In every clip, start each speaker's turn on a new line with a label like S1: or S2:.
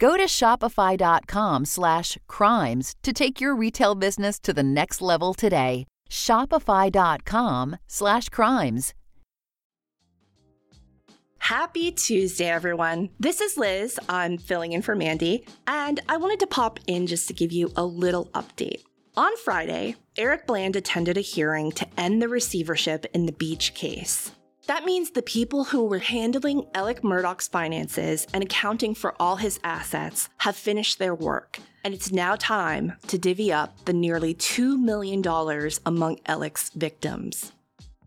S1: Go to shopify.com slash crimes to take your retail business to the next level today. Shopify.com slash crimes.
S2: Happy Tuesday, everyone. This is Liz. I'm filling in for Mandy, and I wanted to pop in just to give you a little update. On Friday, Eric Bland attended a hearing to end the receivership in the Beach case. That means the people who were handling Alec Murdaugh's finances and accounting for all his assets have finished their work, and it's now time to divvy up the nearly $2 million among Alec's victims.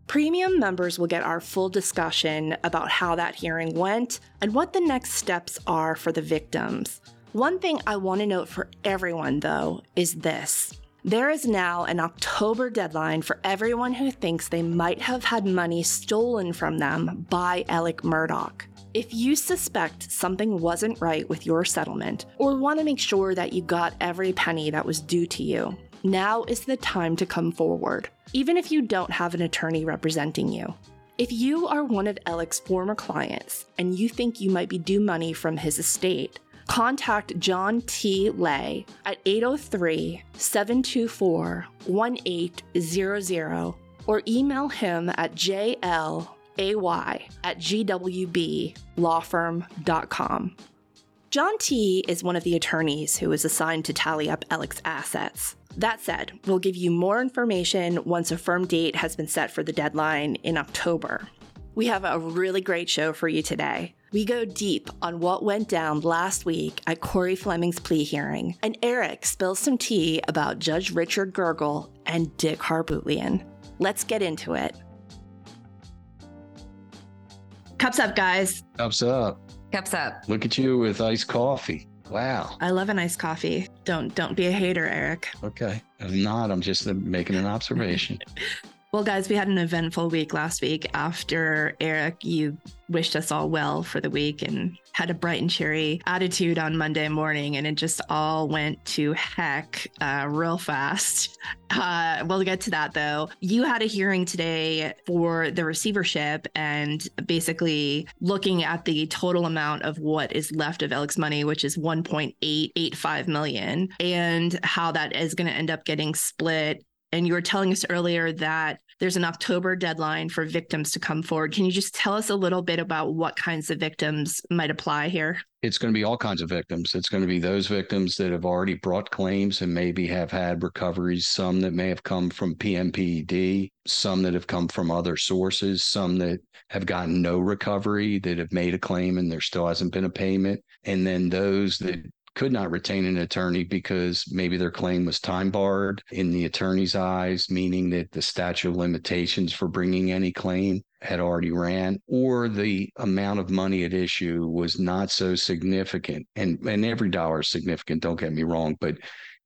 S2: Premium members will get our full discussion about how that hearing went and what the next steps are for the victims. One thing I want to note for everyone, though, is this. There is now an October deadline for everyone who thinks they might have had money stolen from them by Alec Murdaugh. If you suspect something wasn't right with your settlement or want to make sure that you got every penny that was due to you, now is the time to come forward, even if you don't have an attorney representing you. If you are one of Alec's former clients and you think you might be due money from his estate, contact John T. Lay at 803 724 1800 or email him at jlay at gwblawfirm.com. John T is one of the attorneys who is assigned to tally up Alec's assets. That said, we'll give you more information once a firm date has been set for the deadline in October. We have a really great show for you today. We go deep on what went down last week at Corey Fleming's plea hearing, and Eric spills some tea about Judge Richard Gergel and Dick Harpootlian. Let's get into it. Cups up, guys.
S3: Cups up.
S4: Cups up.
S3: Look at you with iced coffee. Wow.
S2: I love an iced coffee. Don't don't be a hater, Eric.
S3: Okay. I'm not. I'm just making an observation.
S2: Well, guys, we had an eventful week last week after Eric, you wished us all well for the week and had a bright and cheery attitude on Monday morning, and it just all went to heck uh, real fast. Uh, we'll get to that though. You had a hearing today for the receivership and basically looking at the total amount of what is left of Alec's money, which is 1.885 million, and how that is going to end up getting split and you were telling us earlier that there's an October deadline for victims to come forward. Can you just tell us a little bit about what kinds of victims might apply here?
S3: It's going to be all kinds of victims. It's going to be those victims that have already brought claims and maybe have had recoveries, some that may have come from PMPED, some that have come from other sources, some that have gotten no recovery, that have made a claim and there still hasn't been a payment. And then those that could not retain an attorney because maybe their claim was time barred in the attorney's eyes, meaning that the statute of limitations for bringing any claim had already ran, or the amount of money at issue was not so significant. And, and every dollar is significant, don't get me wrong, but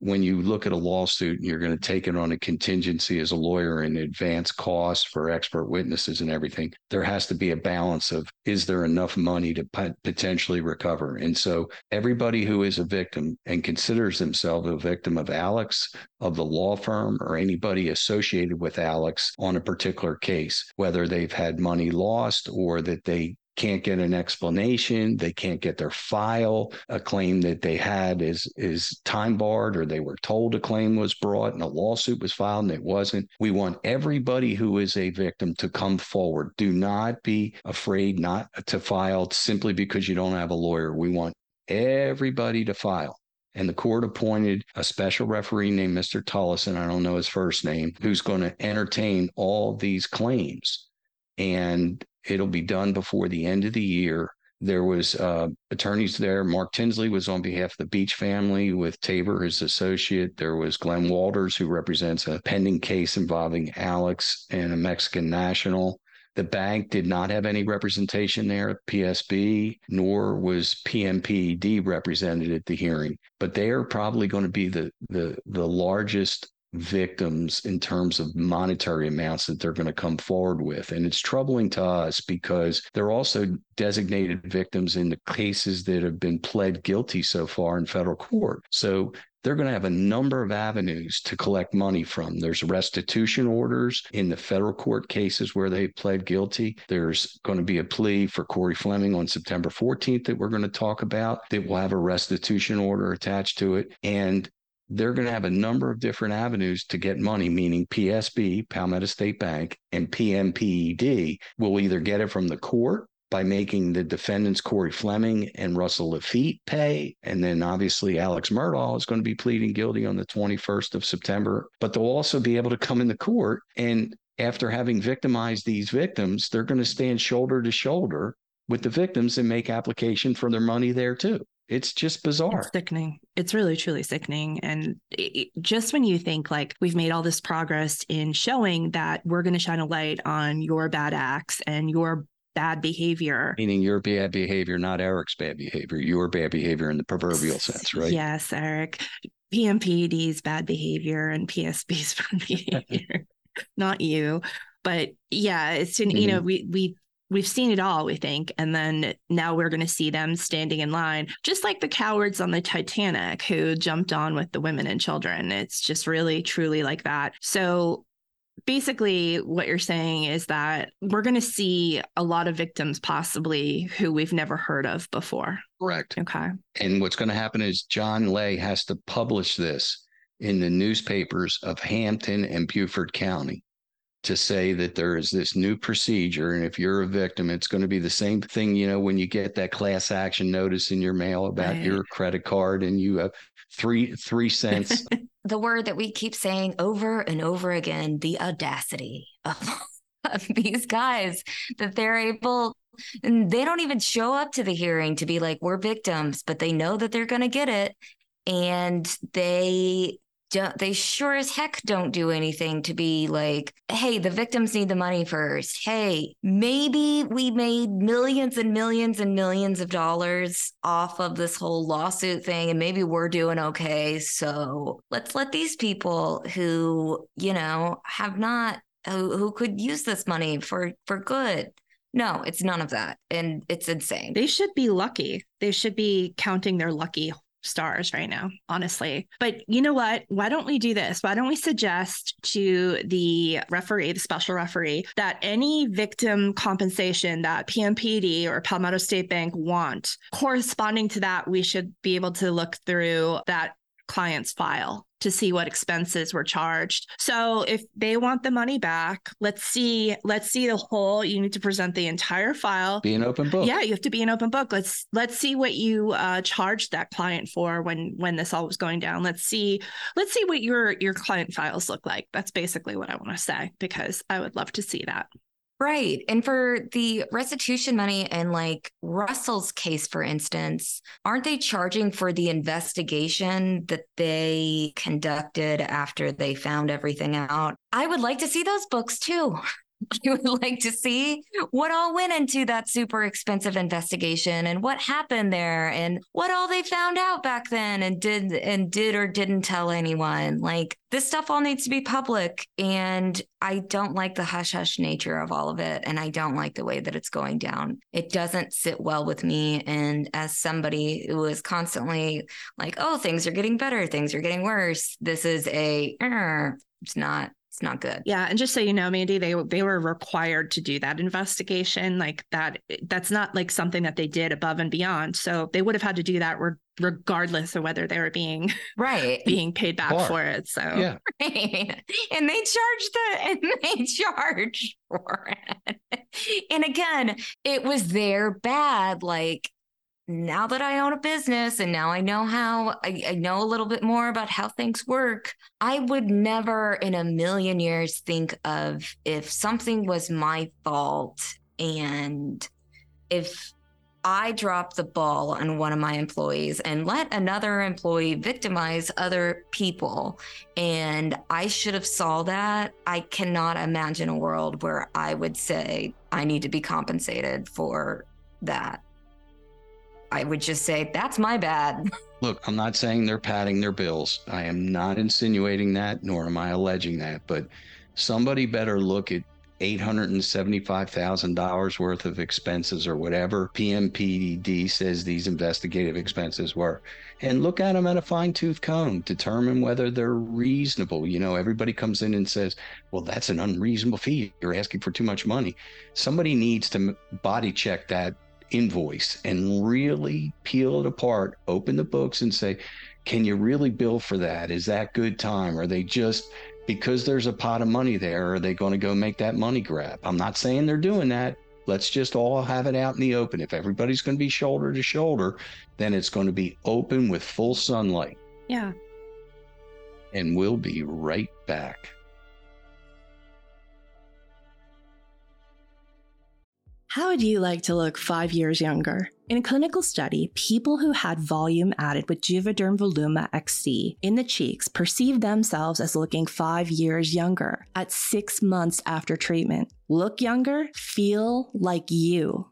S3: when you look at a lawsuit and you're going to take it on a contingency as a lawyer in advance costs for expert witnesses and everything, there has to be a balance of is there enough money to potentially recover? And so everybody who is a victim and considers themselves a victim of Alex, of the law firm, or anybody associated with Alex on a particular case, whether they've had money lost or that they can't get an explanation they can't get their file a claim that they had is is time barred or they were told a claim was brought and a lawsuit was filed and it wasn't we want everybody who is a victim to come forward do not be afraid not to file simply because you don't have a lawyer we want everybody to file and the court appointed a special referee named Mr. Tullison, I don't know his first name, who's going to entertain all these claims. And It'll be done before the end of the year. There was uh, attorneys there. Mark Tinsley was on behalf of the Beach family with Tabor, his associate. There was Glenn Walters, who represents a pending case involving Alex and a Mexican national. The bank did not have any representation there PSB, nor was PMPED represented at the hearing. But they are probably going to be the the the largest victims in terms of monetary amounts that they're going to come forward with. And it's troubling to us because they're also designated victims in the cases that have been pled guilty so far in federal court. So they're going to have a number of avenues to collect money from. There's restitution orders in the federal court cases where they pled guilty. There's going to be a plea for Corey Fleming on September 14th that we're going to talk about that will have a restitution order attached to it. And they're going to have a number of different avenues to get money, meaning PSB, Palmetto State Bank, and PMPED will either get it from the court by making the defendants Corey Fleming and Russell Laffitte pay. And then obviously Alex Murdaugh is going to be pleading guilty on the 21st of September. But they'll also be able to come in the court and after having victimized these victims, they're going to stand shoulder to shoulder with the victims and make application for their money there too. It's just bizarre.
S2: It's sickening. It's really, truly sickening. And it, just when you think like we've made all this progress in showing that we're going to shine a light on your bad acts and your bad behavior.
S3: Meaning your bad behavior, not Eric's bad behavior, your bad behavior in the proverbial sense, right?
S2: Yes, Eric. PMPED's bad behavior and PSB's bad behavior, not you. But yeah, it's, mm-hmm. you know, mm-hmm. we, we we've seen it all, we think. And then now we're going to see them standing in line, just like the cowards on the Titanic who jumped on with the women and children. It's just really, truly like that. So basically, what you're saying is that we're going to see a lot of victims possibly who we've never heard of before.
S3: Correct.
S2: Okay.
S3: And what's going to happen is John Lay has to publish this in the newspapers of Hampton and Beaufort County to say that there is this new procedure and if you're a victim it's going to be the same thing you know when you get that class action notice in your mail about right. your credit card and you have three three cents
S4: the word that we keep saying over and over again the audacity of, of these guys that they're able and they don't even show up to the hearing to be like we're victims but they know that they're going to get it and they they sure as heck don't do anything to be like, hey, the victims need the money first. Hey, maybe we made millions and millions and millions of dollars off of this whole lawsuit thing, and maybe we're doing okay. So let's let these people who, you know, have not who, who could use this money for for good no, it's none of that. And it's insane.
S2: They should be lucky. They should be counting their lucky stars right now, honestly. But you know what? Why don't we do this? Why don't we suggest to the referee, the special referee, that any victim compensation that PMPED or Palmetto State Bank want, corresponding to that, we should be able to look through that client's file to see what expenses were charged. So if they want the money back, let's see let's see the whole you need to present the entire file.
S3: Be an open book.
S2: Yeah, you have to be an open book. Let's let's see what you uh, charged that client for when when this all was going down. Let's see let's see what your your client files look like. That's basically what I want to say because I would love to see that.
S4: Right. And for the restitution money and like Russell's case, for instance, aren't they charging for the investigation that they conducted after they found everything out? I would like to see those books too. I would like to see what all went into that super expensive investigation and what happened there and what all they found out back then and did and did or didn't tell anyone. Like this stuff all needs to be public and I don't like the hush hush nature of all of it and I don't like the way that it's going down. It doesn't sit well with me and as somebody who is constantly like, "Oh, things are getting better, things are getting worse." This is a uh, it's not it's not good.
S2: Yeah, and just so you know, Mandy, they they were required to do that investigation. Like that, that's not like something that they did above and beyond. So they would have had to do that re- regardless of whether they were being
S4: right
S2: being paid back Bar. for it. So
S3: yeah,
S4: right. and they charged the and they charged for it. And again, it was their bad. Like now that I own a business and now I know how I, I, know a little bit more about how things work, I would never in a million years think of if something was my fault and if I dropped the ball on one of my employees and let another employee victimize other people and I should have saw that, I cannot imagine a world where I would say I need to be compensated for that. I would just say, that's my bad.
S3: Look, I'm not saying they're padding their bills. I am not insinuating that, nor am I alleging that. But somebody better look at $875,000 worth of expenses or whatever PMPED says these investigative expenses were and look at them at a fine tooth comb, determine whether they're reasonable. You know, everybody comes in and says, well, that's an unreasonable fee. You're asking for too much money. Somebody needs to body check that invoice and really peel it apart, open the books and say, can you really bill for that? Is that good time? Are they just because there's a pot of money there, are they going to go make that money grab? I'm not saying they're doing that. Let's just all have it out in the open. If everybody's going to be shoulder to shoulder, then it's going to be open with full sunlight.
S2: Yeah.
S3: And we'll be right back.
S2: How would you like to look five years younger? In a clinical study, people who had volume added with Juvederm Voluma XC in the cheeks perceived themselves as looking five years younger at six months after treatment. Look younger, feel like you.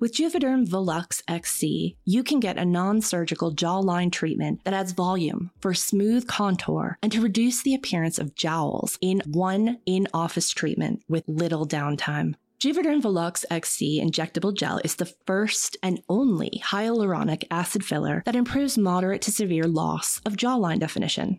S2: With Juvederm Volux XC, you can get a non surgical jawline treatment that adds volume for smooth contour and to reduce the appearance of jowls in one in office treatment with little downtime. Juvederm Volux XC injectable gel is the first and only hyaluronic acid filler that improves moderate to severe loss of jawline definition.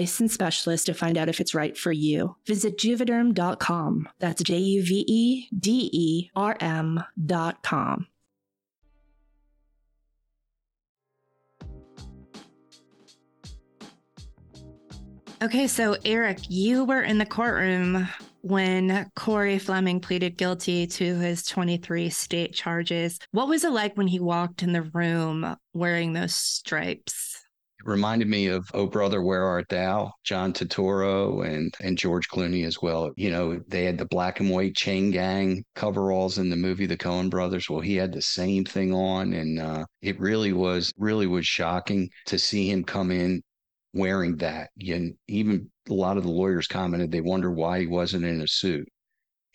S2: licensed specialist to find out if it's right for you. Visit juvederm.com. That's J U V E D E R M.com. Okay, so Eric, you were in the courtroom when Corey Fleming pleaded guilty to his 23 state charges. What was it like when he walked in the room wearing those stripes?
S3: Reminded me of Oh Brother, Where Art Thou? John Turturro and and George Clooney as well. You know, they had the black and white chain gang coveralls in the movie The Coen Brothers. Well, he had the same thing on, and uh, it really was really was shocking to see him come in wearing that. And even a lot of the lawyers commented they wonder why he wasn't in a suit.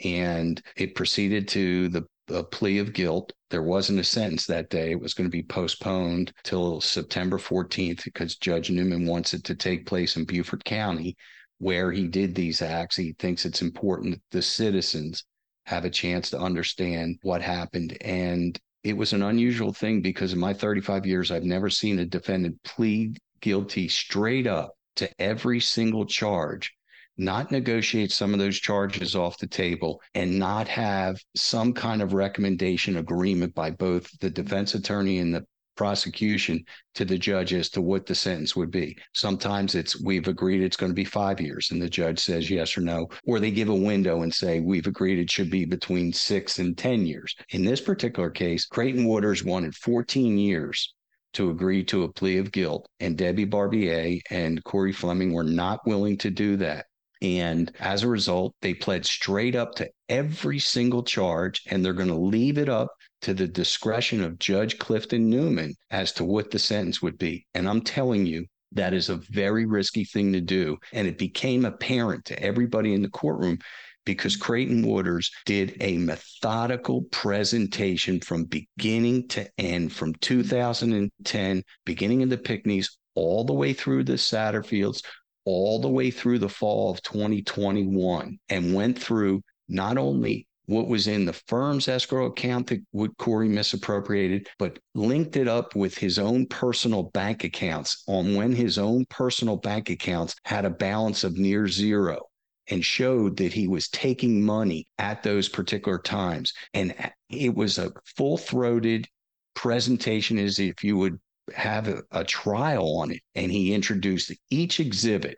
S3: And it proceeded to the a plea of guilt. There wasn't a sentence that day. It was going to be postponed till September 14th because Judge Newman wants it to take place in Beaufort County where he did these acts. He thinks it's important that the citizens have a chance to understand what happened. And it was an unusual thing because in my 35 years, I've never seen a defendant plead guilty straight up to every single charge, not negotiate some of those charges off the table, and not have some kind of recommendation agreement by both the defense attorney and the prosecution to the judge as to what the sentence would be. Sometimes it's we've agreed it's going to be five years, and the judge says yes or no, or they give a window and say we've agreed it should be between six and 10 years. In this particular case, Creighton Waters wanted 14 years to agree to a plea of guilt, and Debbie Barbier and Corey Fleming were not willing to do that. And as a result, they pled straight up to every single charge, and they're going to leave it up to the discretion of Judge Clifton Newman as to what the sentence would be. And I'm telling you, that is a very risky thing to do. And it became apparent to everybody in the courtroom because Creighton Waters did a methodical presentation from beginning to end, from 2010, beginning of the Pinckneys, all the way through the Satterfields, all the way through the fall of 2021, and went through not only what was in the firm's escrow account that what Corey misappropriated, but linked it up with his own personal bank accounts on when his own personal bank accounts had a balance of near zero and showed that he was taking money at those particular times. And it was a full throated presentation as if you would have a, trial on it. And he introduced each exhibit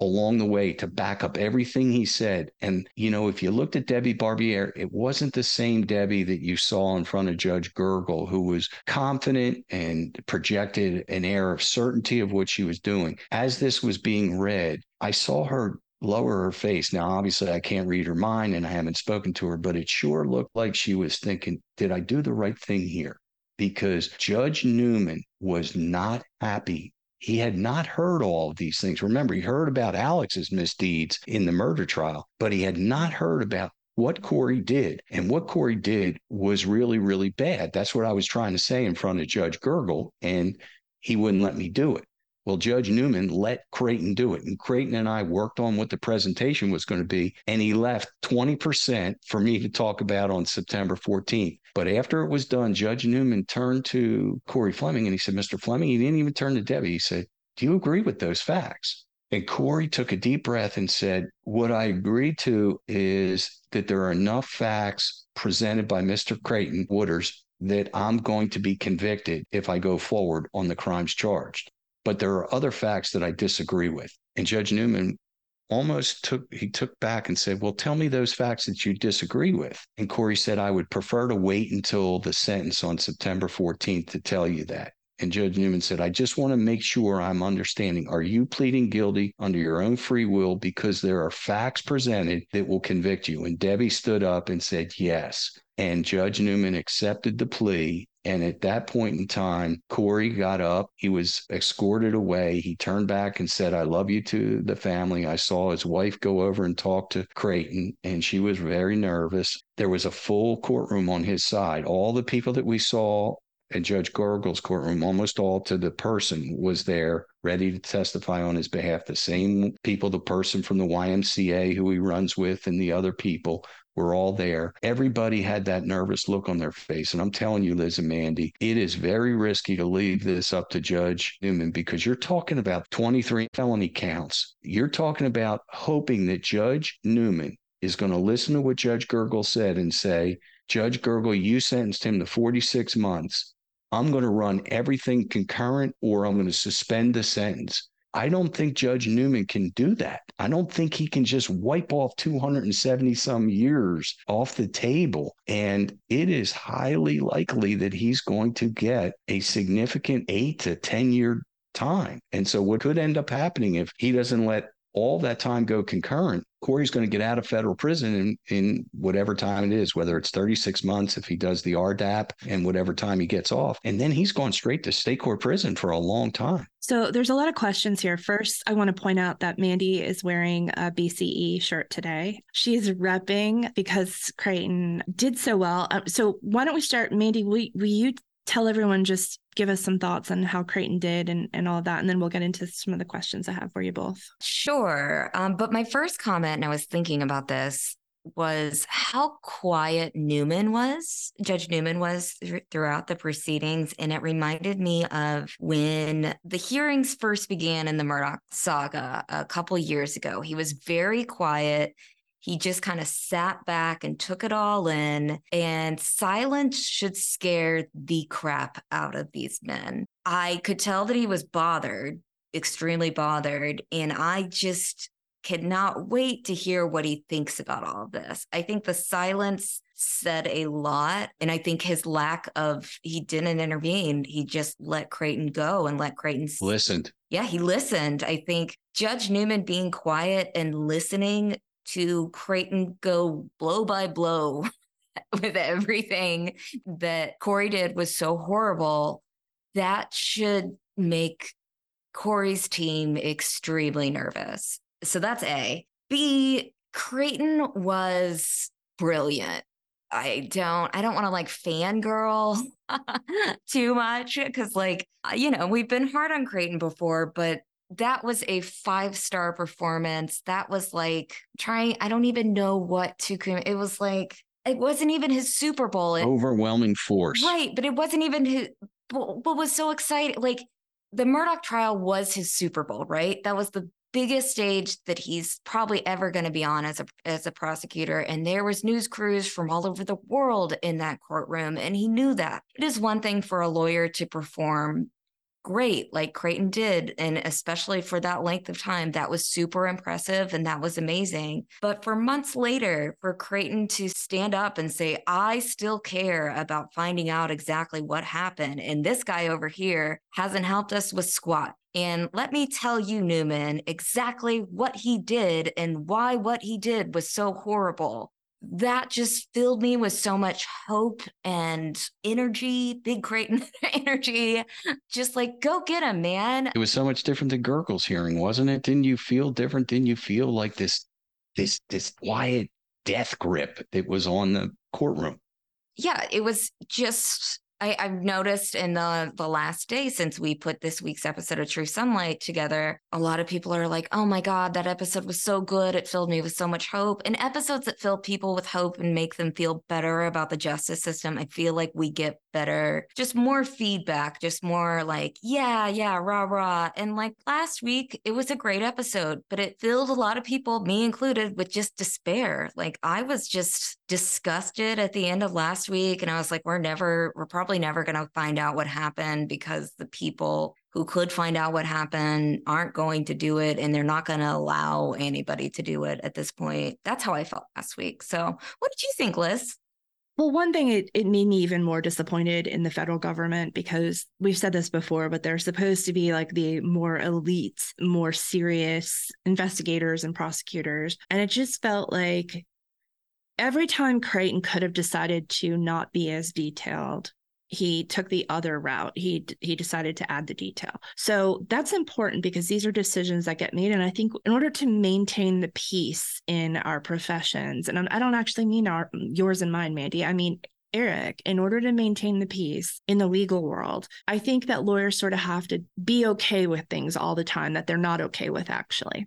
S3: along the way to back up everything he said. And, you know, if you looked at Debbie Barbier, it wasn't the same Debbie that you saw in front of Judge Gergel, who was confident and projected an air of certainty of what she was doing. As this was being read, I saw her lower her face. Now, obviously, I can't read her mind and I haven't spoken to her, but it sure looked like she was thinking, did I do the right thing here? Because Judge Newman was not happy he had not heard all of these things. Remember, he heard about Alex's misdeeds in the murder trial, but he had not heard about what Corey did. And what Corey did was really, really bad. That's what I was trying to say in front of Judge Gergel, and he wouldn't let me do it. Well, Judge Newman let Creighton do it. And Creighton and I worked on what the presentation was going to be. And he left 20% for me to talk about on September 14th. But after it was done, Judge Newman turned to Corey Fleming and he said, Mr. Fleming, he didn't even turn to Debbie. He said, Do you agree with those facts? And Corey took a deep breath and said, What I agree to is that there are enough facts presented by Mr. Creighton Waters that I'm going to be convicted if I go forward on the crimes charged. But there are other facts that I disagree with. And Judge Newman almost took he took back and said, "Well, tell me those facts that you disagree with." And Corey said, "I would prefer to wait until the sentence on September 14th to tell you that." And Judge Newman said, I just want to make sure I'm understanding. Are you pleading guilty under your own free will because there are facts presented that will convict you? And Debbie stood up and said, Yes. And Judge Newman accepted the plea. And at that point in time, Corey got up. He was escorted away. He turned back and said, I love you to the family. I saw his wife go over and talk to Creighton, and she was very nervous. There was a full courtroom on his side. All the people that we saw at Judge Gergel's courtroom, almost all to the person was there ready to testify on his behalf. The same people, the person from the YMCA who he runs with, and the other people were all there. Everybody had that nervous look on their face. And I'm telling you, Liz and Mandy, it is very risky to leave this up to Judge Newman because you're talking about 23 felony counts. You're talking about hoping that Judge Newman is going to listen to what Judge Gergel said and say, Judge Gergel, you sentenced him to 46 months. I'm going to run everything concurrent or I'm going to suspend the sentence. I don't think Judge Newman can do that. I don't think he can just wipe off 270 some years off the table. And it is highly likely that he's going to get a significant eight to 10 year time. And so, what could end up happening if he doesn't let all that time go concurrent, Corey's going to get out of federal prison in, in whatever time it is, whether it's 36 months if he does the RDAP and whatever time he gets off. And then he's gone straight to state court prison for a long time.
S2: So there's a lot of questions here. First, I want to point out that Mandy is wearing a BCE shirt today. She's repping because Creighton did so well. Um, so why don't we start, Mandy? Will, will you tell everyone just give us some thoughts on how Creighton did and, and all of that. And then we'll get into some of the questions I have for you both.
S4: Sure. Um, but my first comment, and I was thinking about this, was how quiet Newman was, Judge Newman was th- throughout the proceedings. And it reminded me of when the hearings first began in the Murdaugh saga a couple years ago. He was very quiet. He just kind of sat back and took it all in. And silence should scare the crap out of these men. I could tell that he was bothered, extremely bothered. And I just cannot wait to hear what he thinks about all of this. I think the silence said a lot. And I think his lack of, he didn't intervene. He just let Creighton go and let Creighton
S3: listened.
S4: Yeah, he listened. I think Judge Newman being quiet and listening to Creighton go blow by blow with everything that Corey did was so horrible. That should make Corey's team extremely nervous. So that's A. B, Creighton was brilliant. I don't I don't want to like fangirl too much because like you know we've been hard on Creighton before, but that was a five star performance. That was like trying, I don't even know what to, it was like, it wasn't even his Super Bowl. It,
S3: Overwhelming force.
S4: Right. But it wasn't even his, what was so exciting. Like the Murdaugh trial was his Super Bowl, right? That was the biggest stage that he's probably ever going to be on as a as a prosecutor and there was news crews from all over the world in that courtroom and he knew that it is one thing for a lawyer to perform great like Creighton did. And especially for that length of time, that was super impressive and that was amazing. But for months later, for Creighton to stand up and say, I still care about finding out exactly what happened. And this guy over here hasn't helped us with squat. And let me tell you, Newman, exactly what he did and why what he did was so horrible that just filled me with so much hope and energy, big Creighton energy. Just like, go get him, man.
S3: It was so much different than Gergel's hearing, wasn't it? Didn't you feel different? Didn't you feel like this, this, this quiet death grip that was on the courtroom?
S4: Yeah, it was just I, have noticed in the the last day since we put this week's episode of True Sunlight together, a lot of people are like, "Oh my god, that episode was so good! It filled me with so much hope." And episodes that fill people with hope and make them feel better about the justice system, I feel like we get better, just more feedback, just more like, "Yeah, yeah, rah rah." And like last week, it was a great episode, but it filled a lot of people, me included, with just despair. Like I was just disgusted at the end of last week, and I was like, "We're never, we're probably." never going to find out what happened because the people who could find out what happened aren't going to do it and they're not going to allow anybody to do it at this point. That's how I felt last week. So, what did you think, Liz?
S2: Well, one thing, it, it made me even more disappointed in the federal government because we've said this before, but they're supposed to be like the more elite, more serious investigators and prosecutors. And it just felt like every time Creighton could have decided to not be as detailed, he took the other route. He he decided to add the detail. So that's important because these are decisions that get made. And I think in order to maintain the peace in our professions, and I don't actually mean our yours and mine, Mandy. I mean Eric, in order to maintain the peace in the legal world, I think that lawyers sort of have to be okay with things all the time that they're not okay with, actually.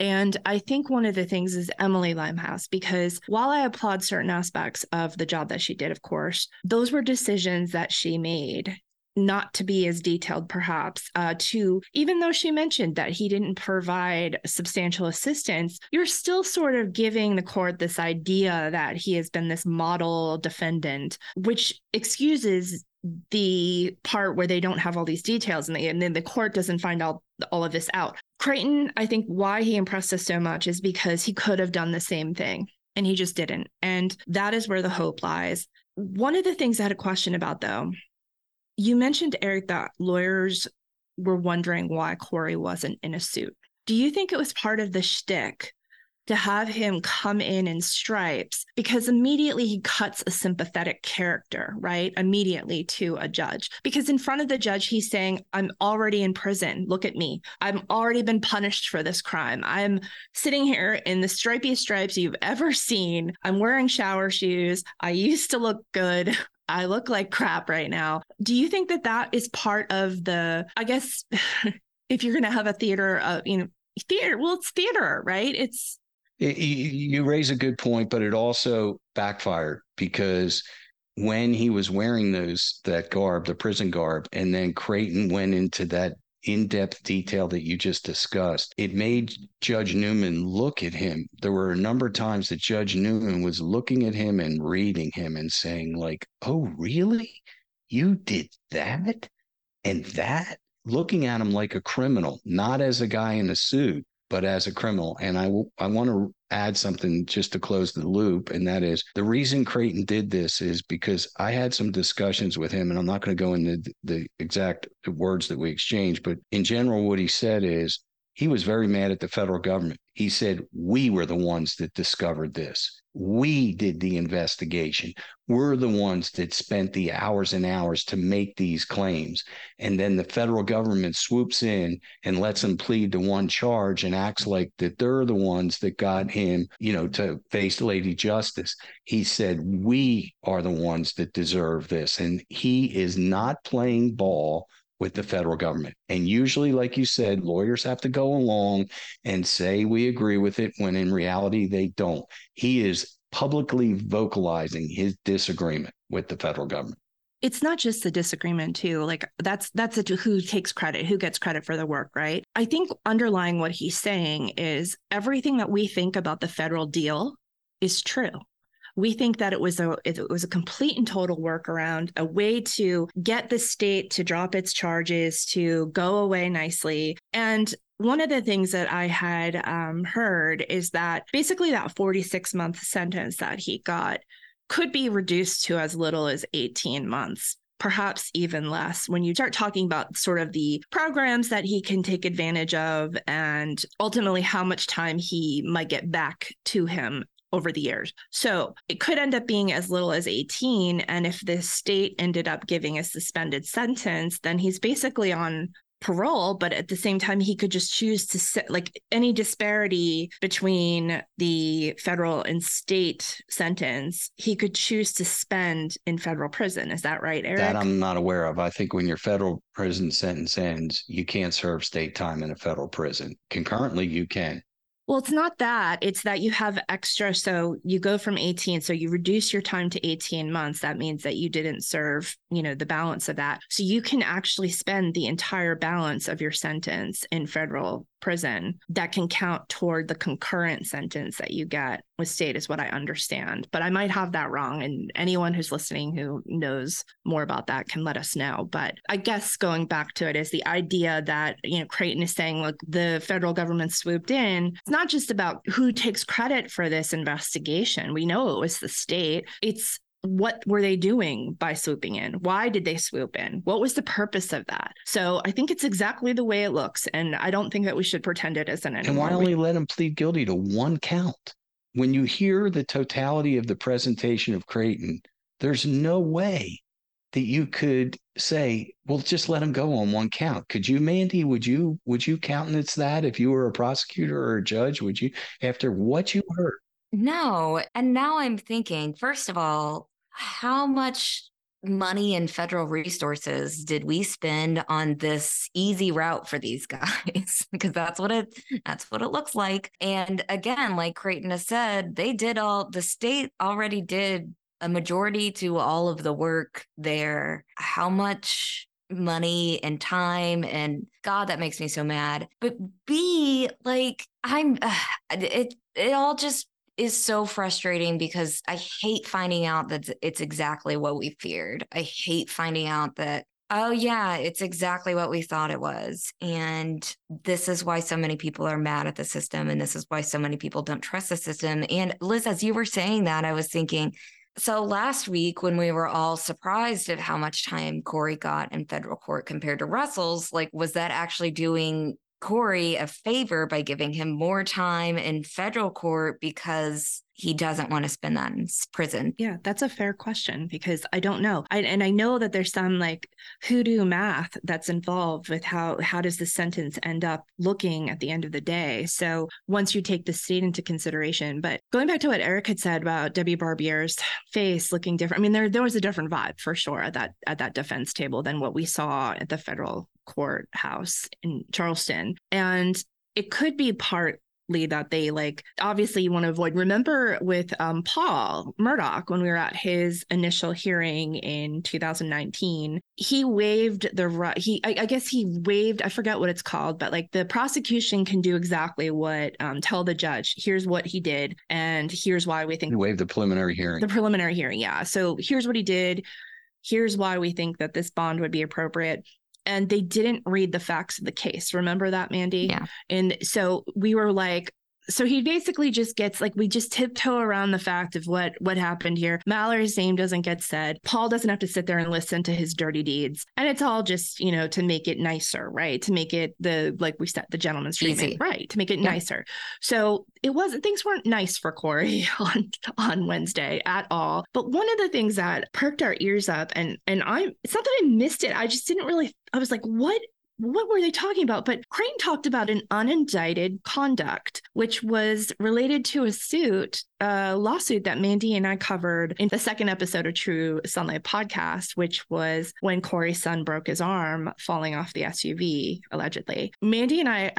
S2: And I think one of the things is Emily Limehouse, because while I applaud certain aspects of the job that she did, of course, those were decisions that she made not to be as detailed perhaps uh, to even though she mentioned that he didn't provide substantial assistance you're still sort of giving the court this idea that he has been this model defendant which excuses the part where they don't have all these details and, they, and then the court doesn't find all all of this out. Creighton, I think why he impressed us so much is because he could have done the same thing and he just didn't. And that is where the hope lies. One of the things I had a question about though, you mentioned Eric that lawyers were wondering why Corey wasn't in a suit. Do you think it was part of the shtick to have him come in in stripes because immediately he cuts a sympathetic character, right? Immediately to a judge. Because in front of the judge, he's saying, I'm already in prison. Look at me. I've already been punished for this crime. I'm sitting here in the stripiest stripes you've ever seen. I'm wearing shower shoes. I used to look good. I look like crap right now. Do you think that that is part of the, I guess, if you're going to have a theater, uh, you know, theater, well, it's theater, right? It's
S3: it, you raise a good point, but it also backfired because when he was wearing those that garb, the prison garb, and then Creighton went into that in-depth detail that you just discussed, it made Judge Newman look at him. There were a number of times that Judge Newman was looking at him and reading him and saying, like, "Oh, really? You did that and that?" Looking at him like a criminal, not as a guy in a suit but as a criminal. And I, want to add something just to close the loop. And that is the reason Creighton did this is because I had some discussions with him, and I'm not going to go into the exact words that we exchanged, but in general, what he said is he was very mad at the federal government. He said, We were the ones that discovered this. We did the investigation. We're the ones that spent the hours and hours to make these claims. And then the federal government swoops in and lets them plead to one charge and acts like that they're the ones that got him, you know, to face Lady Justice. He said, We are the ones that deserve this. And he is not playing ball with the federal government. And usually, like you said, lawyers have to go along and say we agree with it when in reality they don't. He is publicly vocalizing his disagreement with the federal government
S2: it's not just the disagreement too like that's that's a, who takes credit who gets credit for the work right i think underlying what he's saying is everything that we think about the federal deal is true we think that it was a it was a complete and total workaround, a way to get the state to drop its charges, to go away nicely. And one of the things that I had um, heard is that basically that 46 month sentence that he got could be reduced to as little as 18 months perhaps even less when you start talking about sort of the programs that he can take advantage of and ultimately how much time he might get back to him over the years. So it could end up being as little as 18. And if the state ended up giving a suspended sentence, then he's basically on parole, but at the same time, he could just choose to set like any disparity between the federal and state sentence, he could choose to spend in federal prison. Is that right, Eric?
S3: That I'm not aware of. I think when your federal prison sentence ends, you can't serve state time in a federal prison. Concurrently, you can.
S2: Well, it's not that. It's that you have extra. So you go from 18. So you reduce your time to 18 months. That means that you didn't serve, you know, the balance of that. So you can actually spend the entire balance of your sentence in federal prison that can count toward the concurrent sentence that you get with state is what I understand. But I might have that wrong. And anyone who's listening who knows more about that can let us know. But I guess going back to it is the idea that, you know, Creighton is saying, look, the federal government swooped in. It's not just about who takes credit for this investigation. We know it was the state. It's what were they doing by swooping in? Why did they swoop in? What was the purpose of that? So I think it's exactly the way it looks. And I don't think that we should pretend it isn't anymore.
S3: And why only let him plead guilty to one count? When you hear the totality of the presentation of Creighton, there's no way that you could say, well, just let him go on one count. Could you, Mandy? Would you would you countenance that if you were a prosecutor or a judge? Would you after what you heard?
S4: No. And now I'm thinking, first of all, how much money and federal resources did we spend on this easy route for these guys? Because that's what it that's what it looks like. And again like creighton has said they did all the state already did a majority to all of the work there. How much money and time and god that makes me so mad. But b like i'm uh, it it all just is so frustrating because I hate finding out that it's exactly what we feared. I hate finding out that, oh, yeah, it's exactly what we thought it was. And this is why so many people are mad at the system. And this is why so many people don't trust the system. And Liz, as you were saying that, I was thinking, so last week, when we were all surprised at how much time Corey got in federal court compared to Russell's, like, was that actually doing Corey a favor by giving him more time in federal court because he doesn't want to spend that in prison.
S2: Yeah, that's a fair question because I don't know. I, and I know that there's some like hoodoo math that's involved with how how does the sentence end up looking at the end of the day. So once you take the state into consideration, but going back to what Eric had said about Debbie Barbier's face looking different, I mean there there was a different vibe for sure at that at that defense table than what we saw at the federal courthouse in Charleston. And it could be part that they like obviously you want to avoid remember with um, paul murdaugh when we were at his initial hearing in 2019 he waived the right. he I, I, guess he waived i forget what it's called but like the prosecution can do exactly what um, tell the judge here's what he did and here's why we think
S3: he waived the preliminary hearing
S2: the preliminary hearing yeah so here's what he did here's why we think that this bond would be appropriate and they didn't read the facts of the case. Remember that, Mandy?
S4: Yeah.
S2: And so we were like, so he basically just gets like we just tiptoe around the fact of what what happened here. Mallory's name doesn't get said. Paul doesn't have to sit there and listen to his dirty deeds, and it's all just you know to make it nicer, right? To make it the like we said the gentleman's treatment, right? To make it yeah. nicer. So it wasn't things weren't nice for Cory on on Wednesday at all. But one of the things that perked our ears up, and and I it's not that I missed it. I just didn't really. I was like, what what were they talking about? But Creighton talked about an unindicted conduct, which was related to a suit, a lawsuit that Mandy and I covered in the second episode of True Sunlight podcast, which was when Cory's son broke his arm falling off the SUV, allegedly. Mandy and I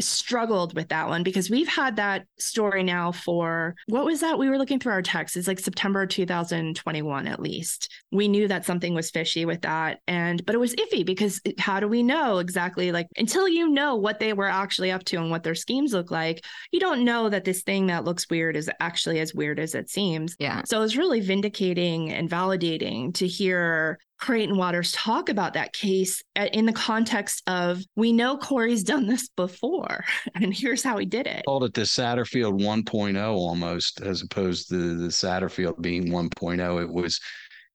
S2: struggled with that one because we've had that story now for what was that? We were looking through our texts. It's like September 2021, at least. We knew that something was fishy with that. And, but it was iffy because how do we know? Exactly like until you know what they were actually up to and what their schemes look like, you don't know that this thing that looks weird is actually as weird as it seems.
S4: Yeah.
S2: So it was really vindicating and validating to hear Creighton Waters talk about that case uh, in the context of we know Cory's done this before, and here's how he did it.
S3: Called it the Satterfield 1.0 almost, as opposed to the Satterfield being 1.0. It was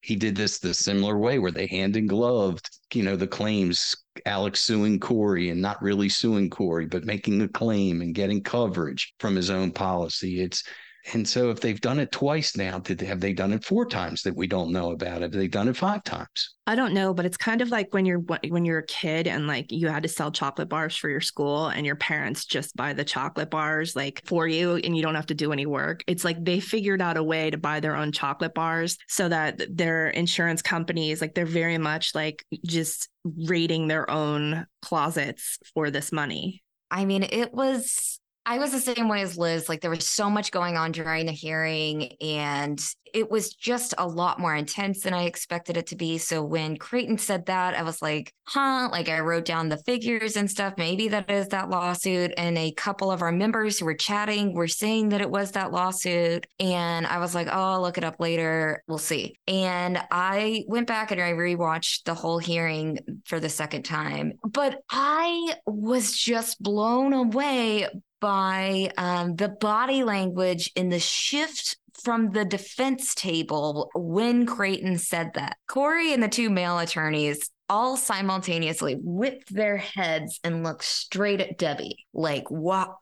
S3: he did this the similar way where they hand in gloved, you know, the claims Alex suing Cory and not really suing Cory, but making a claim and getting coverage from his own policy. It's and so if they've done it twice now, did they, have they done it four times that we don't know about? Have they done it five times?
S2: I don't know, but it's kind of like when you're when you're a kid and like you had to sell chocolate bars for your school and your parents just buy the chocolate bars like for you and you don't have to do any work. It's like they figured out a way to buy their own chocolate bars so that their insurance companies like they're very much like just raiding their own closets for this money.
S4: I mean, it was I was the same way as Liz. Like there was so much going on during the hearing, and it was just a lot more intense than I expected it to be. So when Creighton said that, I was like, huh? Like I wrote down the figures and stuff. Maybe that is that lawsuit. And a couple of our members who were chatting were saying that it was that lawsuit. And I was like, oh, I'll look it up later. We'll see. And I went back and I rewatched the whole hearing for the second time. But I was just blown away by um, the body language in the shift from the defense table when Creighton said that. Cory and the two male attorneys all simultaneously whipped their heads and looked straight at Debbie, like, what?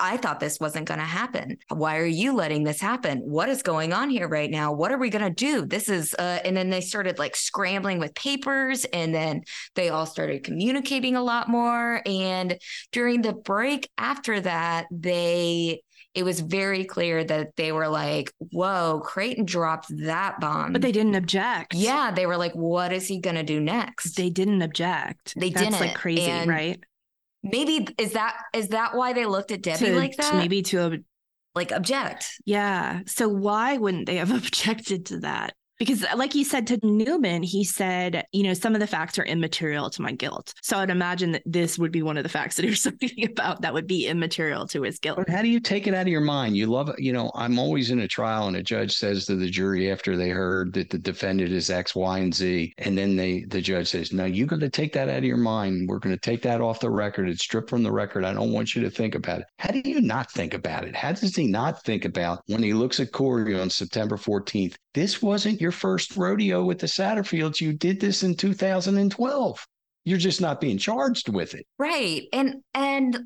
S4: I thought this wasn't going to happen. Why are you letting this happen? What is going on here right now? What are we going to do? This is, uh, and then they started like scrambling with papers, and then they all started communicating a lot more. And during the break after that, they it was very clear that they were like, whoa, Creighton dropped that bomb.
S2: But they didn't object.
S4: Yeah. They were like, what is he going to do next?
S2: They didn't object.
S4: They
S2: That's
S4: didn't.
S2: like crazy, and right?
S4: Maybe is that is that why they looked at Debbie
S2: to,
S4: like that?
S2: Maybe to
S4: like object.
S2: Yeah. So why wouldn't they have objected to that? Because, uh, like he said to Newman, he said, you know, some of the facts are immaterial to my guilt. So I'd imagine that this would be one of the facts that he was talking about that would be immaterial to his guilt.
S3: But how do you take it out of your mind? You love, you know, I'm always in a trial and a judge says to the jury after they heard that the defendant is X, Y, and Z. And then they, the judge says, no, you got to take that out of your mind. We're going to take that off the record. It's stripped from the record. I don't want you to think about it. How do you not think about it? How does he not think about when he looks at Cory on September 14th? This wasn't your first rodeo with the Satterfields. You did this in 2012. You're just not being charged with it.
S4: Right. And and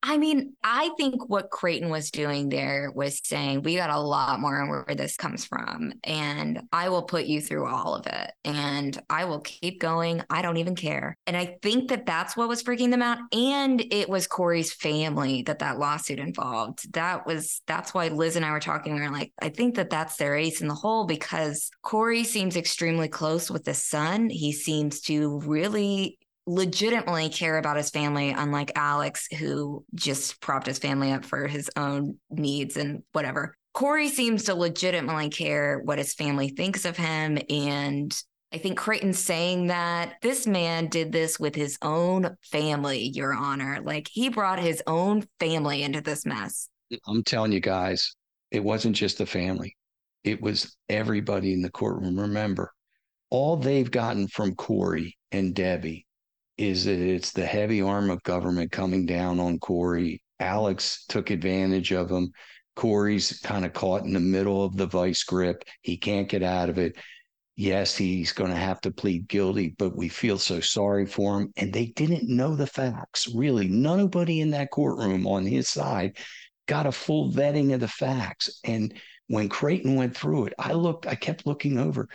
S4: I mean, I think what Creighton was doing there was saying, we got a lot more on where this comes from. And I will put you through all of it. And I will keep going. I don't even care. And I think that that's what was freaking them out. And it was Cory's family that that lawsuit involved. That was, that's why Liz and I were talking. We were like, I think that that's their ace in the hole because Cory seems extremely close with the son. He seems to really legitimately care about his family, unlike Alex, who just propped his family up for his own needs and whatever. Cory seems to legitimately care what his family thinks of him. And I think Creighton's saying that this man did this with his own family, Your Honor. Like he brought his own family into this mess.
S3: I'm telling you guys, it wasn't just the family, it was everybody in the courtroom. Remember, all they've gotten from Cory and Debbie is that it's the heavy arm of government coming down on Cory. Alex took advantage of him. Cory's kind of caught in the middle of the vice grip. He can't get out of it. Yes, he's going to have to plead guilty, but we feel so sorry for him. And they didn't know the facts. Really, nobody in that courtroom on his side got a full vetting of the facts. And when Creighton went through it, I looked, I kept looking over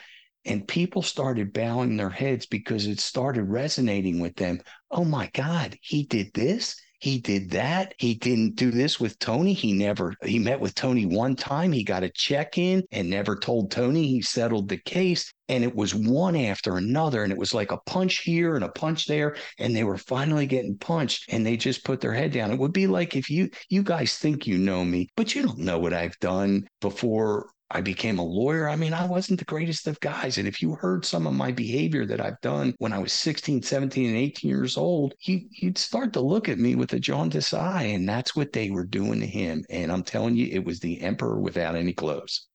S3: and people started bowing their heads because it started resonating with them. Oh my God, he did this. He did that. He didn't do this with Tony. He never, he met with Tony one time. He got a check in and never told Tony he settled the case. And it was one after another. And it was like a punch here and a punch there. And they were finally getting punched and they just put their head down. It would be like if you, you guys think you know me, but you don't know what I've done before I became a lawyer. I mean, I wasn't the greatest of guys. And if you heard some of my behavior that I've done when I was 16, 17, and 18 years old, you, would start to look at me with a jaundiced eye. And that's what they were doing to him. And I'm telling you, it was the emperor without any clothes.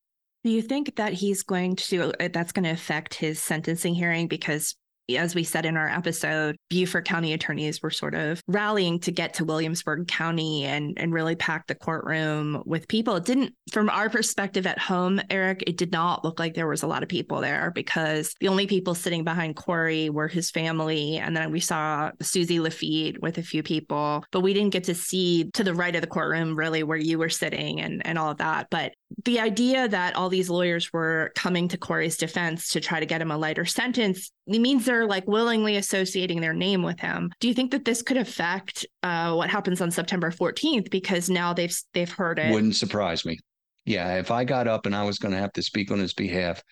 S2: Do you think that he's going to, uh, that's going to affect his sentencing hearing? Because as we said in our episode, Beaufort County attorneys were sort of rallying to get to Williamsburg County and, and really pack the courtroom with people. It didn't, from our perspective at home, Eric, it did not look like there was a lot of people there because the only people sitting behind Cory were his family. And then we saw Susie Laffitte with a few people, but we didn't get to see to the right of the courtroom really where you were sitting and, and all of that. But the idea that all these lawyers were coming to Cory's defense to try to get him a lighter sentence means they're like willingly associating their name with him. Do you think that this could affect uh, what happens on September 14th because now they've they've heard it?
S3: Wouldn't surprise me. Yeah, if I got up and I was going to have to speak on his behalf,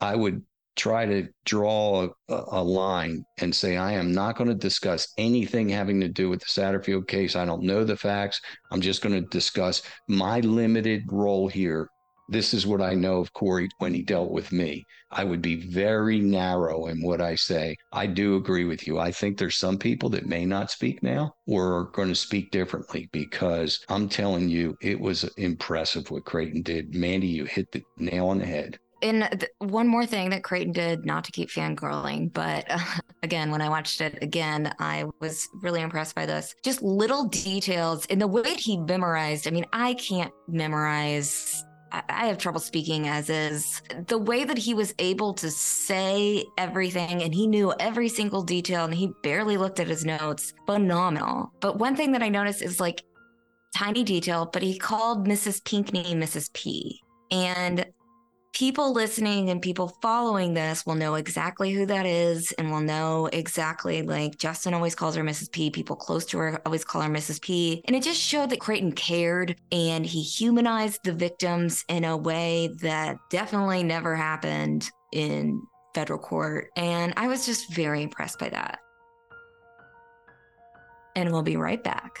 S3: I would try to draw a, a, line and say, I am not going to discuss anything having to do with the Satterfield case. I don't know the facts. I'm just going to discuss my limited role here. This is what I know of Cory when he dealt with me. I would be very narrow in what I say. I do agree with you. I think there's some people that may not speak now or are going to speak differently because I'm telling you, it was impressive what Creighton did. Mandy, you hit the nail on the head
S4: and th- one more thing that Creighton did, not to keep fangirling, but uh, again, when I watched it again, I was really impressed by this. Just little details in the way that he memorized. I mean, I can't memorize I have trouble speaking as is. The way that he was able to say everything and he knew every single detail and he barely looked at his notes, phenomenal. But one thing that I noticed is like tiny detail, but he called Mrs. Pinkney Mrs. P. And people listening and people following this will know exactly who that is and will know exactly like Justin always calls her Mrs. P. People close to her always call her Mrs. P. And it just showed that Creighton cared and he humanized the victims in a way that definitely never happened in federal court. And I was just very impressed by that. And we'll be right back.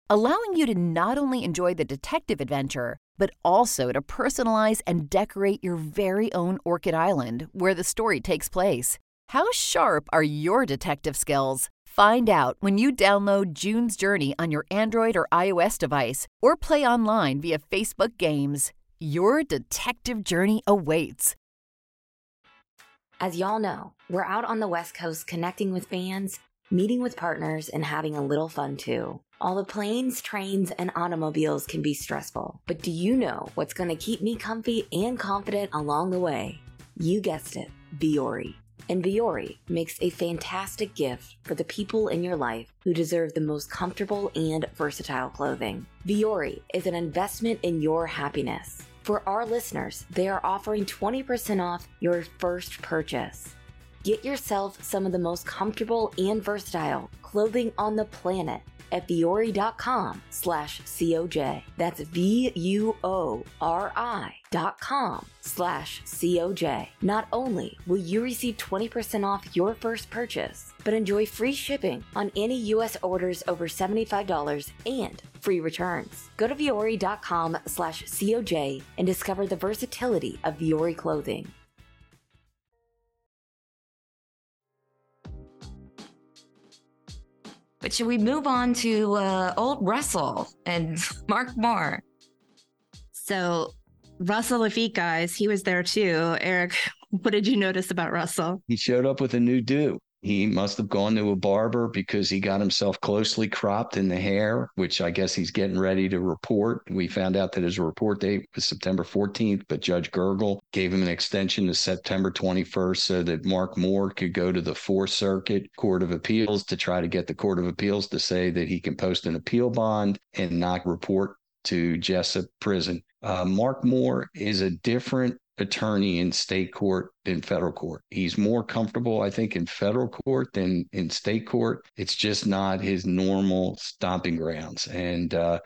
S1: allowing you to not only enjoy the detective adventure, but also to personalize and decorate your very own Orchid Island where the story takes place. How sharp are your detective skills? Find out when you download June's Journey on your Android or iOS device or play online via Facebook Games. Your detective journey awaits.
S5: As y'all know, we're out on the West Coast connecting with fans, meeting with partners, and having a little fun too. All the planes, trains, and automobiles can be stressful, but do you know what's going to keep me comfy and confident along the way? You guessed it, Vuori. And Vuori makes a fantastic gift for the people in your life who deserve the most comfortable and versatile clothing. Vuori is an investment in your happiness. For our listeners, they are offering 20% off your first purchase. Get yourself some of the most comfortable and versatile clothing on the planet at vuori.com slash COJ. That's V-U-O-R-I dot com slash COJ. Not only will you receive 20% off your first purchase, but enjoy free shipping on any U.S. orders over $75 and free returns. Go to vuori.com slash COJ and discover the versatility of Vuori clothing.
S4: But should we move on to uh, old Russell and Mark Moore?
S2: So, Russell Laffitte, guys, he was there too. Eric, what did you notice about Russell?
S3: He showed up with a new do. He must have gone to a barber because he got himself closely cropped in the hair, which I guess he's getting ready to report. We found out that his report date was September 14th, but Judge Gergel gave him an extension to September 21st so that Mark Moore could go to the Fourth Circuit Court of Appeals to try to get the Court of Appeals to say that he can post an appeal bond and not report to Jesup Prison. Uh, Mark Moore is a different attorney in state court than federal court. He's more comfortable, I think, in federal court than in state court. It's just not his normal stomping grounds. And uh,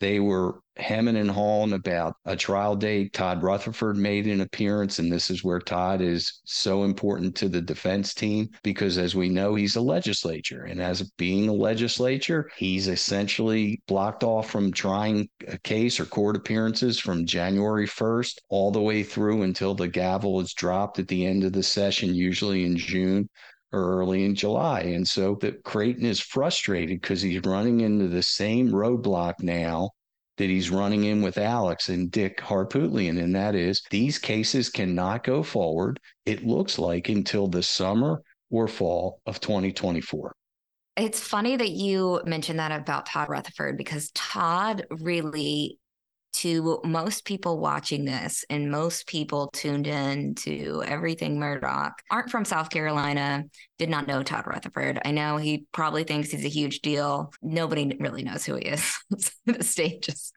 S3: they were hemming and hawing about a trial date. Todd Rutherford made an appearance, and this is where Todd is so important to the defense team because, as we know, he's a legislature. And as being a legislature, he's essentially blocked off from trying a case or court appearances from January 1st all the way through until the gavel is dropped at the end of the session, usually in June or early in July. And so that Creighton is frustrated because he's running into the same roadblock now that he's running in with Alex and Dick Harpootlian. And that is these cases cannot go forward, it looks like, until the summer or fall of 2024.
S4: It's funny that you mentioned that about Todd Rutherford because Todd really to most people watching this and most people tuned in to everything Murdaugh aren't from South Carolina, did not know Todd Rutherford. I know he probably thinks he's a huge deal. Nobody really knows who he is. the state just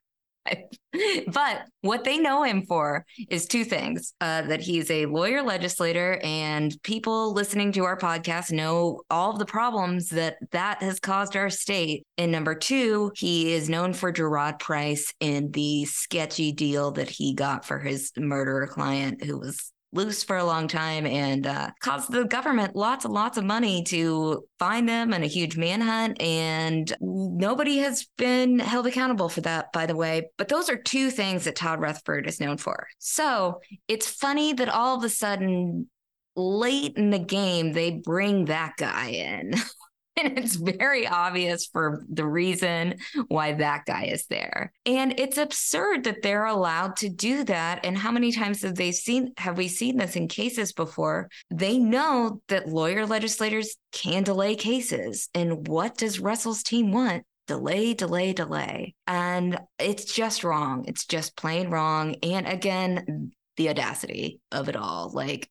S4: but what they know him for is two things uh, that he's a lawyer legislator and people listening to our podcast know all of the problems that that has caused our state. And number two he is known for Jerod Price and the sketchy deal that he got for his murderer client who was loose for a long time and uh, the government lots and lots of money to find them and a huge manhunt. And nobody has been held accountable for that, by the way. But those are two things that Todd Rutherford is known for. So it's funny that all of a sudden, late in the game, they bring that guy in. And it's very obvious for the reason why that guy is there. And it's absurd that they're allowed to do that. And how many times have they seen have we seen this in cases before? They know that lawyer legislators can delay cases. And what does Russell's team want? delay, delay, delay. And it's just wrong. It's just plain wrong. And again, the audacity of it all. Like,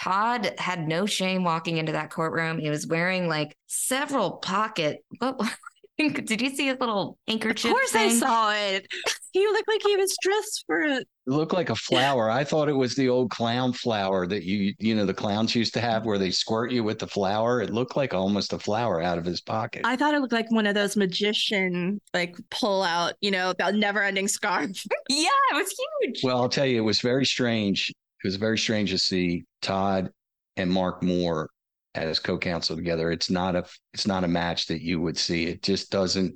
S4: Todd had no shame walking into that courtroom. He was wearing like several pocket. What? Did you see his little handkerchief?
S2: Of course,
S4: thing?
S2: I saw it. He looked like he was dressed for it.
S3: It looked like a flower. I thought it was the old clown flower that you, you know, the clowns used to have where they squirt you with the flower. It looked like almost a flower out of his pocket.
S2: I thought it looked like one of those magician, like pull out, you know, that never ending scarf.
S4: yeah, it was huge.
S3: Well, I'll tell you, it was very strange it was very strange to see Todd and Mark Moore as co-counsel together. It's not a it's not a match that you would see. It just doesn't.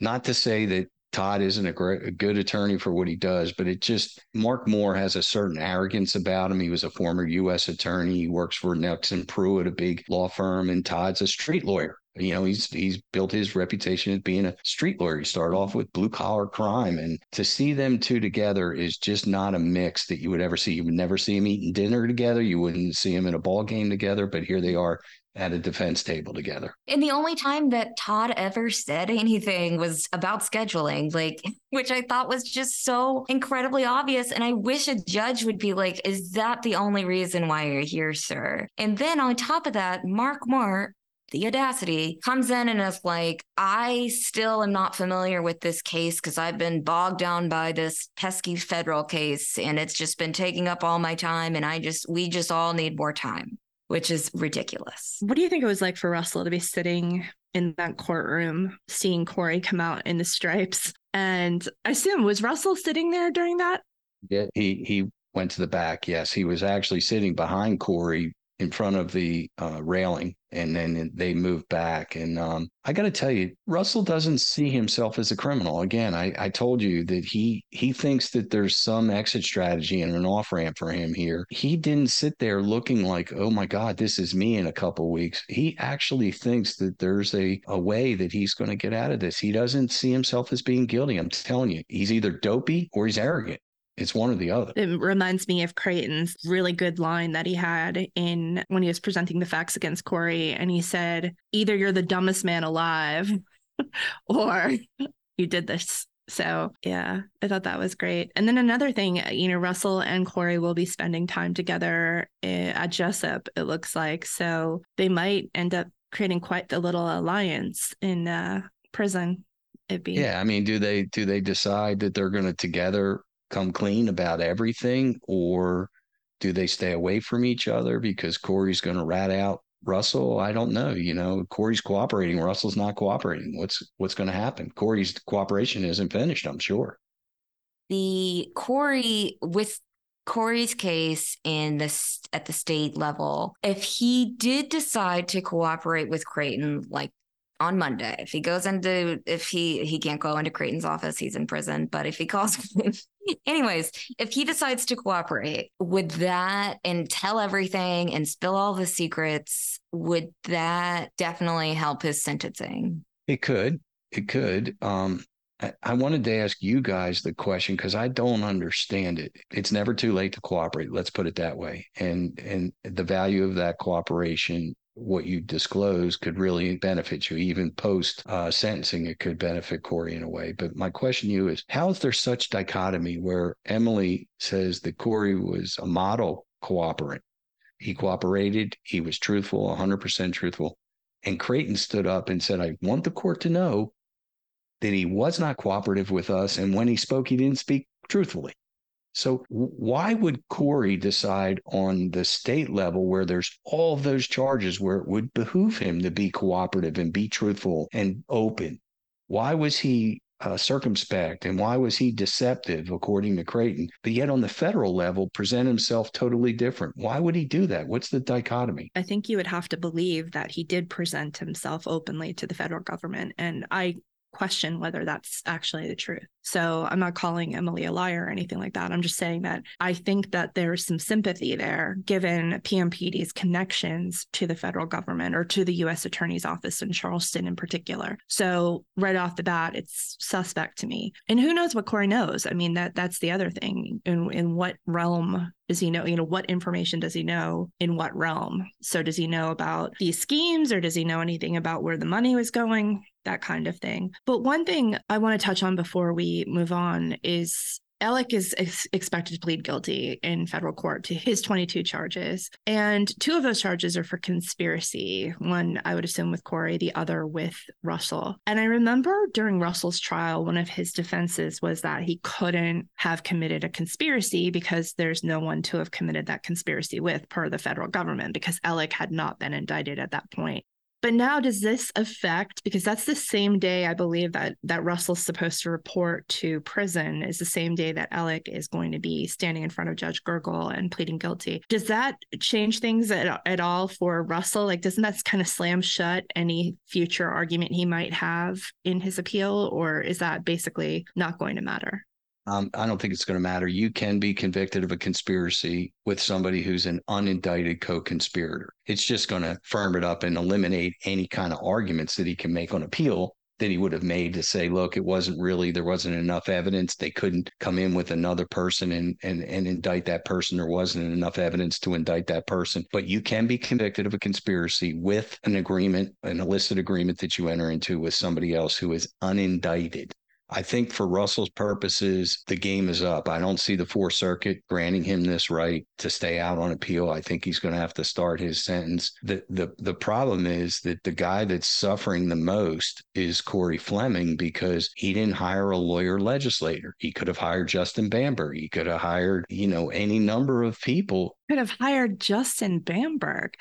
S3: Not to say that Todd isn't a great, a good attorney for what he does, but it just Mark Moore has a certain arrogance about him. He was a former U.S. attorney. He works for Nelson Pruitt, a big law firm, and Todd's a street lawyer. You know, he's he's built his reputation as being a street lawyer. He started off with blue collar crime, and to see them two together is just not a mix that you would ever see. You would never see them eating dinner together. You wouldn't see them in a ball game together. But here they are at a defense table together.
S4: And the only time that Todd ever said anything was about scheduling, like, which I thought was just so incredibly obvious. And I wish a judge would be like, is that the only reason why you're here, sir? And then on top of that, Mark Moore the audacity comes in and is like, I still am not familiar with this case because I've been bogged down by this pesky federal case and it's just been taking up all my time. And I just, we just all need more time, which is ridiculous.
S2: What do you think it was like for Russell to be sitting in that courtroom, seeing Cory come out in the stripes? And I assume, was Russell sitting there during that?
S3: Yeah, he, he went to the back. Yes, he was actually sitting behind Cory in front of the uh, railing and then they move back. And um, I got to tell you, Russell doesn't see himself as a criminal. Again, I, I told you that he he thinks that there's some exit strategy and an off ramp for him here. He didn't sit there looking like, oh my God, this is me in a couple weeks. He actually thinks that there's a, a way that he's going to get out of this. He doesn't see himself as being guilty. I'm telling you, he's either dopey or he's arrogant. It's one or the other.
S2: It reminds me of Creighton's really good line that he had in when he was presenting the facts against Cory. And he said, either you're the dumbest man alive or you did this. So, yeah, I thought that was great. And then another thing, you know, Russell and Cory will be spending time together eh, at Jesup, it looks like. So they might end up creating quite the little alliance in uh, prison.
S3: It'd be. Yeah, I mean, do they do they decide that they're going to together come clean about everything, or do they stay away from each other because Cory's going to rat out Russell? I don't know. You know, Cory's cooperating, Russell's not cooperating. What's what's going to happen? Cory's cooperation isn't finished. I'm sure.
S4: The Cory with Cory's case in this at the state level, if he did decide to cooperate with Creighton, like on Monday. If he goes into, if he he can't go into Creighton's office, he's in prison. But if he calls, anyways, if he decides to cooperate, would that and tell everything and spill all the secrets, would that definitely help his sentencing?
S3: It could. It could. Um, I, wanted to ask you guys the question because I don't understand it. It's never too late to cooperate. Let's put it that way. And and the value of that cooperation what you disclose could really benefit you. Even post uh, sentencing, it could benefit Cory in a way. But my question to you is how is there such dichotomy where Emily says that Cory was a model cooperant? He cooperated, he was truthful, 100% truthful. And Creighton stood up and said, I want the court to know that he was not cooperative with us. And when he spoke, he didn't speak truthfully. So why would Cory decide on the state level where there's all those charges where it would behoove him to be cooperative and be truthful and open? Why was he uh, circumspect and why was he deceptive according to Creighton? But yet on the federal level, present himself totally different. Why would he do that? What's the dichotomy?
S2: I think you would have to believe that he did present himself openly to the federal government. And I question whether that's actually the truth. So I'm not calling Emily a liar or anything like that. I'm just saying that I think that there's some sympathy there given PMPED's connections to the federal government or to the US Attorney's Office in Charleston in particular. So right off the bat, it's suspect to me. And who knows what Cory knows? I mean, that that's the other thing. In in what realm does he know you know what information does he know in what realm so does he know about these schemes or does he know anything about where the money was going that kind of thing. But one thing I want to touch on before we move on is Alec is ex- expected to plead guilty in federal court to his 22 charges. And two of those charges are for conspiracy. One, I would assume, with Cory, the other with Russell. And I remember during Russell's trial, one of his defenses was that he couldn't have committed a conspiracy because there's no one to have committed that conspiracy with per the federal government, because Alec had not been indicted at that point. But now does this affect because that's the same day I believe that that Russell's supposed to report to prison is the same day that Alec is going to be standing in front of Judge Gergel and pleading guilty. Does that change things at, at all for Russell? Like doesn't that kind of slam shut any future argument he might have in his appeal or is that basically not going to matter?
S3: Um, I don't think it's going to matter. You can be convicted of a conspiracy with somebody who's an unindicted co conspirator. It's just going to firm it up and eliminate any kind of arguments that he can make on appeal that he would have made to say, look, it wasn't really, there wasn't enough evidence. They couldn't come in with another person and, and, and indict that person. There wasn't enough evidence to indict that person. But you can be convicted of a conspiracy with an agreement, an illicit agreement that you enter into with somebody else who is unindicted. I think for Russell's purposes, the game is up. I don't see the Fourth Circuit granting him this right to stay out on appeal. I think he's going to have to start his sentence. The the the problem is that the guy that's suffering the most is Cory Fleming because he didn't hire a lawyer legislator. He could have hired Justin Bamberg. He could have hired, you know, any number of people
S2: could have hired Justin Bamberg.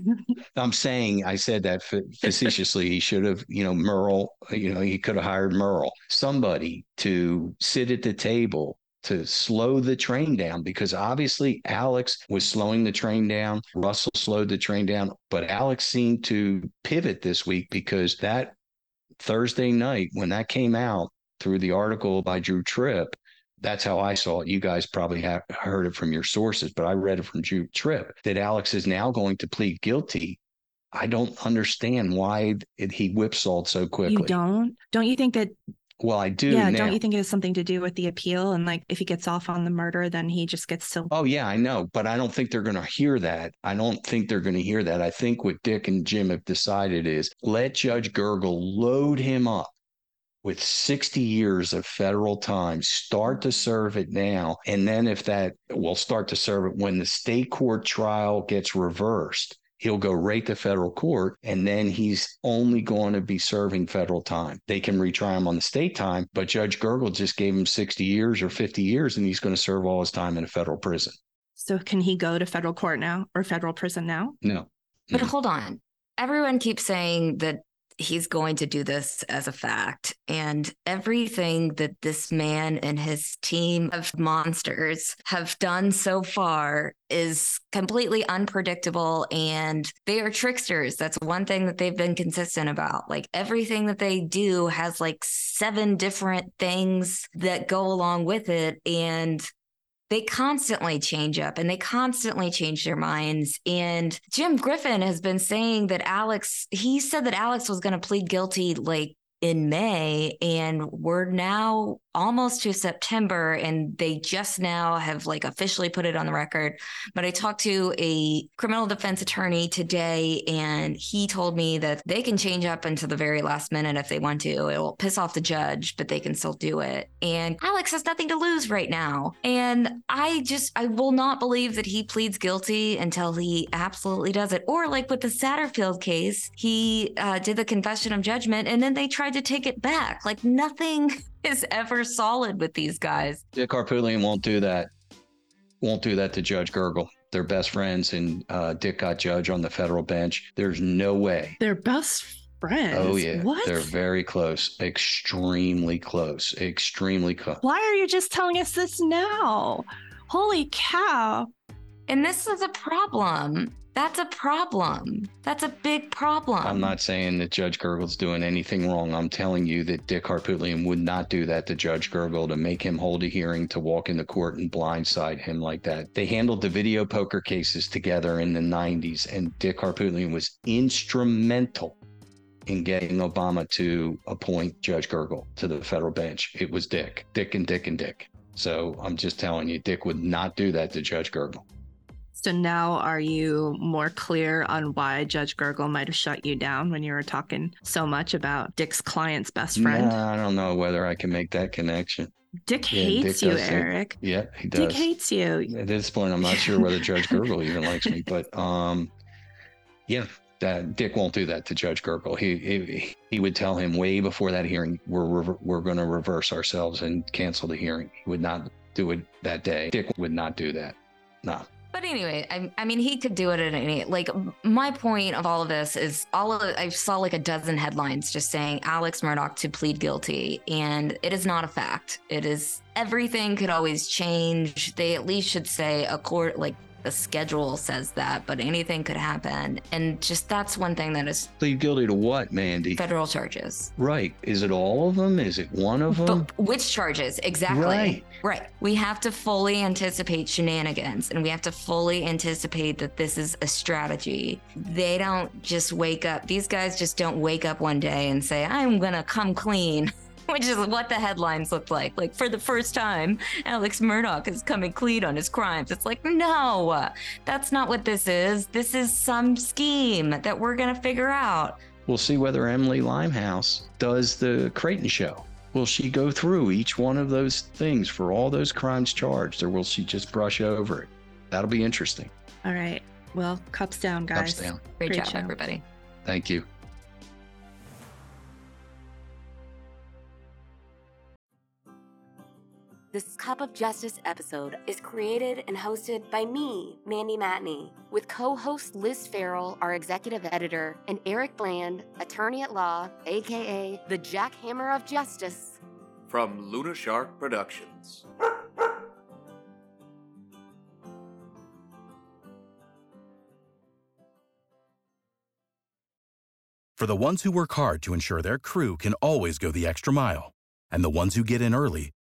S3: I'm saying I said that facetiously. he should have, you know, Merle, you know, he could have hired Merle, somebody to sit at the table to slow the train down because obviously Alex was slowing the train down. Russell slowed the train down, but Alex seemed to pivot this week because that Thursday night when that came out through the article by Drew Tripp, that's how I saw it. You guys probably have heard it from your sources, but I read it from Drew Tripp that Alex is now going to plead guilty. I don't understand why it, he whipsawed so quickly.
S2: You don't? Don't you think that?
S3: Well, I do.
S2: Yeah,
S3: now.
S2: don't you think it has something to do with the appeal? And like, if he gets off on the murder, then he just gets to.
S3: Oh yeah, I know, but I don't think they're going to hear that. I don't think they're going to hear that. I think what Dick and Jim have decided is let Judge Gergel load him up with 60 years of federal time, start to serve it now. And then if that will start to serve it when the state court trial gets reversed, he'll go right to federal court and then he's only going to be serving federal time. They can retry him on the state time, but Judge Gergel just gave him 60 years or 50 years and he's going to serve all his time in a federal prison.
S2: So can he go to federal court now or federal prison now?
S3: No.
S4: But hold on. Everyone keeps saying that he's going to do this as a fact. And everything that this man and his team of monsters have done so far is completely unpredictable and they are tricksters. That's one thing that they've been consistent about. Like everything that they do has like seven different things that go along with it. And they constantly change up and they constantly change their minds. And Jim Griffin has been saying that Alex, he said that Alex was going to plead guilty like in May, and we're now almost to September and they just now have like officially put it on the record. But I talked to a criminal defense attorney today and he told me that they can change up until the very last minute if they want to. It will piss off the judge, but they can still do it. And Alex has nothing to lose right now. And I just, I will not believe that he pleads guilty until he absolutely does it. Or like with the Satterfield case, he uh, did the confession of judgment and then they tried to take it back. Like nothing is ever solid with these guys.
S3: Dick Harpootlian won't do that. Won't do that to Judge Gergel. They're best friends, and uh, Dick got judge on the federal bench. There's no way.
S2: They're best friends.
S3: Oh yeah,
S2: what?
S3: They're very close, extremely close, extremely close.
S2: Why are you just telling us this now? Holy cow!
S4: And this is a problem. That's a problem. That's a big problem.
S3: I'm not saying that Judge Gergel's doing anything wrong. I'm telling you that Dick Harpootlian would not do that to Judge Gergel to make him hold a hearing to walk into court and blindside him like that. They handled the video poker cases together in the 90s, and Dick Harpootlian was instrumental in getting Obama to appoint Judge Gergel to the federal bench. It was Dick, Dick, and Dick, and Dick. So I'm just telling you, Dick would not do that to Judge Gergel.
S2: So now are you more clear on why Judge Gergel might have shut you down when you were talking so much about Dick's client's best friend?
S3: Nah, I don't know whether I can make that connection.
S2: Dick yeah, hates Dick you, Eric.
S3: Yeah, he does.
S2: Dick hates you.
S3: At this point, I'm not sure whether Judge Gergel even likes me, but um, yeah, that Dick won't do that to Judge Gergel. He, he he would tell him way before that hearing, we're we're going to reverse ourselves and cancel the hearing. He would not do it that day. Dick would not do that. No.
S4: But anyway, I, I mean, he could do it at any. Like, my point of all of this is all of. I saw like a dozen headlines just saying Alex Murdaugh to plead guilty, and it is not a fact. It is everything could always change. They at least should say a court like the schedule says that, but anything could happen. And just that's one thing that is
S3: Plead guilty to what, Mandy?
S4: federal charges.
S3: Right. Is it all of them? Is it one of them?
S4: But which charges? Exactly.
S3: Right.
S4: Right. We have to fully anticipate shenanigans and we have to fully anticipate that this is a strategy. They don't just wake up, these guys just don't wake up one day and say, I'm going to come clean. Which is what the headlines look like. Like, for the first time, Alex Murdaugh is coming clean on his crimes. It's like, no, that's not what this is. This is some scheme that we're going to figure out.
S3: We'll see whether Emily Limehouse does the Creighton show. Will she go through each one of those things for all those crimes charged, or will she just brush over it? That'll be interesting.
S2: All right. Well, cups down, guys.
S3: Cups down.
S4: Great,
S2: Great
S4: job,
S2: show.
S4: everybody.
S3: Thank you.
S5: This Cup of Justice episode is created and hosted by me, Mandy Matney, with co host Liz Farrell, our executive editor, and Eric Bland, attorney at law, aka the Jackhammer of Justice.
S6: From Luna Shark Productions.
S7: For the ones who work hard to ensure their crew can always go the extra mile, and the ones who get in early